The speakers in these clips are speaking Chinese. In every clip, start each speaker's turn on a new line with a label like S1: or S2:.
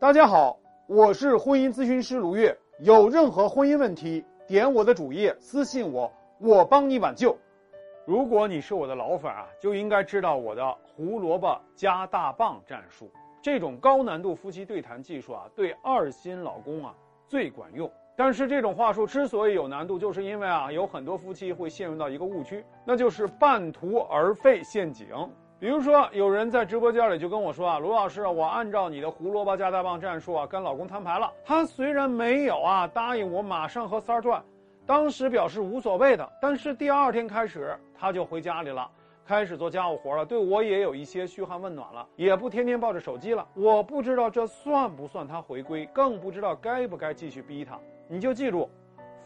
S1: 大家好，我是婚姻咨询师卢月。有任何婚姻问题，点我的主页私信我，我帮你挽救。如果你是我的老粉啊，就应该知道我的胡萝卜加大棒战术。这种高难度夫妻对谈技术啊，对二心老公啊最管用。但是这种话术之所以有难度，就是因为啊，有很多夫妻会陷入到一个误区，那就是半途而废陷阱。比如说，有人在直播间里就跟我说啊，卢老师，我按照你的胡萝卜加大棒战术啊，跟老公摊牌了。他虽然没有啊答应我马上和三儿断，当时表示无所谓的，但是第二天开始他就回家里了，开始做家务活了，对我也有一些嘘寒问暖了，也不天天抱着手机了。我不知道这算不算他回归，更不知道该不该继续逼他。你就记住，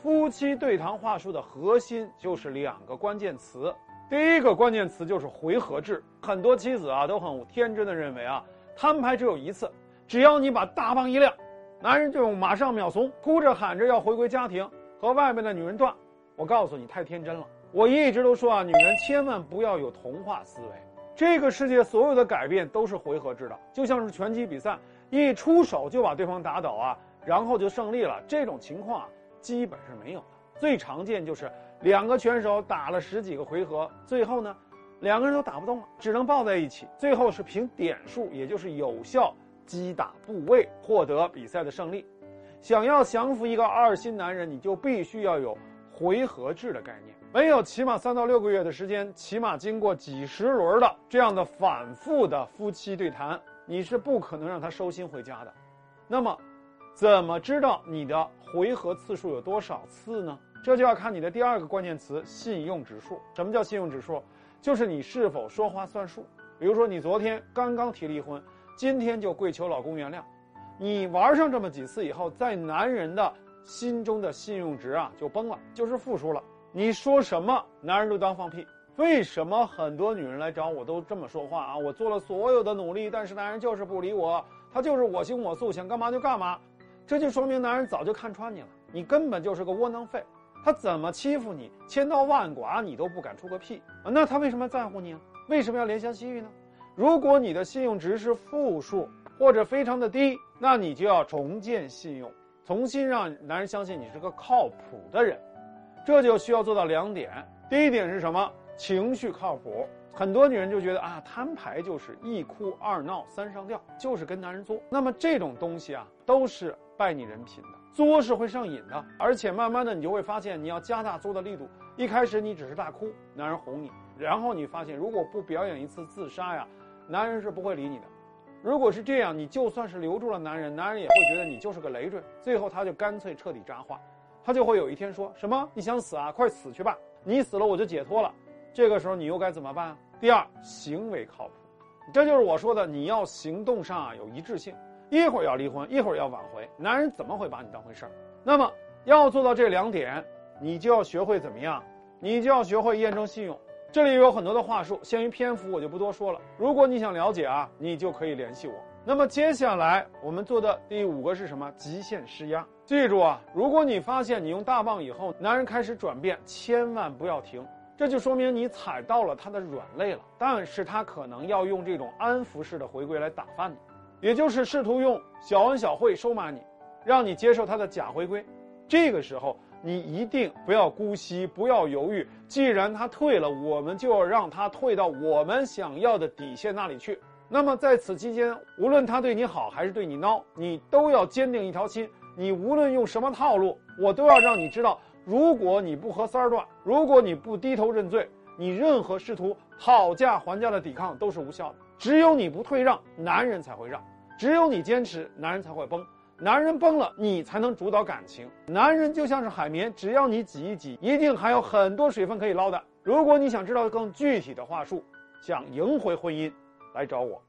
S1: 夫妻对谈话术的核心就是两个关键词。第一个关键词就是回合制，很多妻子啊都很天真的认为啊，摊牌只有一次，只要你把大棒一亮，男人就马上秒怂，哭着喊着要回归家庭，和外面的女人断。我告诉你，太天真了。我一直都说啊，女人千万不要有童话思维。这个世界所有的改变都是回合制的，就像是拳击比赛，一出手就把对方打倒啊，然后就胜利了。这种情况啊，基本是没有的。最常见就是。两个拳手打了十几个回合，最后呢，两个人都打不动了，只能抱在一起。最后是凭点数，也就是有效击打部位，获得比赛的胜利。想要降服一个二心男人，你就必须要有回合制的概念。没有起码三到六个月的时间，起码经过几十轮的这样的反复的夫妻对谈，你是不可能让他收心回家的。那么，怎么知道你的回合次数有多少次呢？这就要看你的第二个关键词——信用指数。什么叫信用指数？就是你是否说话算数。比如说，你昨天刚刚提离婚，今天就跪求老公原谅，你玩上这么几次以后，在男人的心中的信用值啊就崩了，就是负数了。你说什么，男人都当放屁。为什么很多女人来找我都这么说话啊？我做了所有的努力，但是男人就是不理我，他就是我行我素，想干嘛就干嘛。这就说明男人早就看穿你了，你根本就是个窝囊废。他怎么欺负你，千刀万剐你都不敢出个屁啊？那他为什么在乎你啊？为什么要怜香惜玉呢？如果你的信用值是负数或者非常的低，那你就要重建信用，重新让男人相信你是个靠谱的人。这就需要做到两点：第一点是什么？情绪靠谱。很多女人就觉得啊，摊牌就是一哭二闹三上吊，就是跟男人作。那么这种东西啊，都是败你人品的。作是会上瘾的，而且慢慢的你就会发现，你要加大作的力度。一开始你只是大哭，男人哄你，然后你发现如果不表演一次自杀呀，男人是不会理你的。如果是这样，你就算是留住了男人，男人也会觉得你就是个累赘，最后他就干脆彻底扎化，他就会有一天说什么你想死啊，快死去吧，你死了我就解脱了。这个时候你又该怎么办？第二，行为靠谱，这就是我说的，你要行动上啊有一致性。一会儿要离婚，一会儿要挽回，男人怎么会把你当回事儿？那么要做到这两点，你就要学会怎么样？你就要学会验证信用。这里有很多的话术，限于篇幅，我就不多说了。如果你想了解啊，你就可以联系我。那么接下来我们做的第五个是什么？极限施压。记住啊，如果你发现你用大棒以后，男人开始转变，千万不要停，这就说明你踩到了他的软肋了。但是他可能要用这种安抚式的回归来打发你。也就是试图用小恩小惠收买你，让你接受他的假回归。这个时候，你一定不要姑息，不要犹豫。既然他退了，我们就要让他退到我们想要的底线那里去。那么在此期间，无论他对你好还是对你孬，你都要坚定一条心。你无论用什么套路，我都要让你知道：如果你不和三儿断，如果你不低头认罪，你任何试图讨价还价的抵抗都是无效的。只有你不退让，男人才会让。只有你坚持，男人才会崩。男人崩了，你才能主导感情。男人就像是海绵，只要你挤一挤，一定还有很多水分可以捞的。如果你想知道更具体的话术，想赢回婚姻，来找我。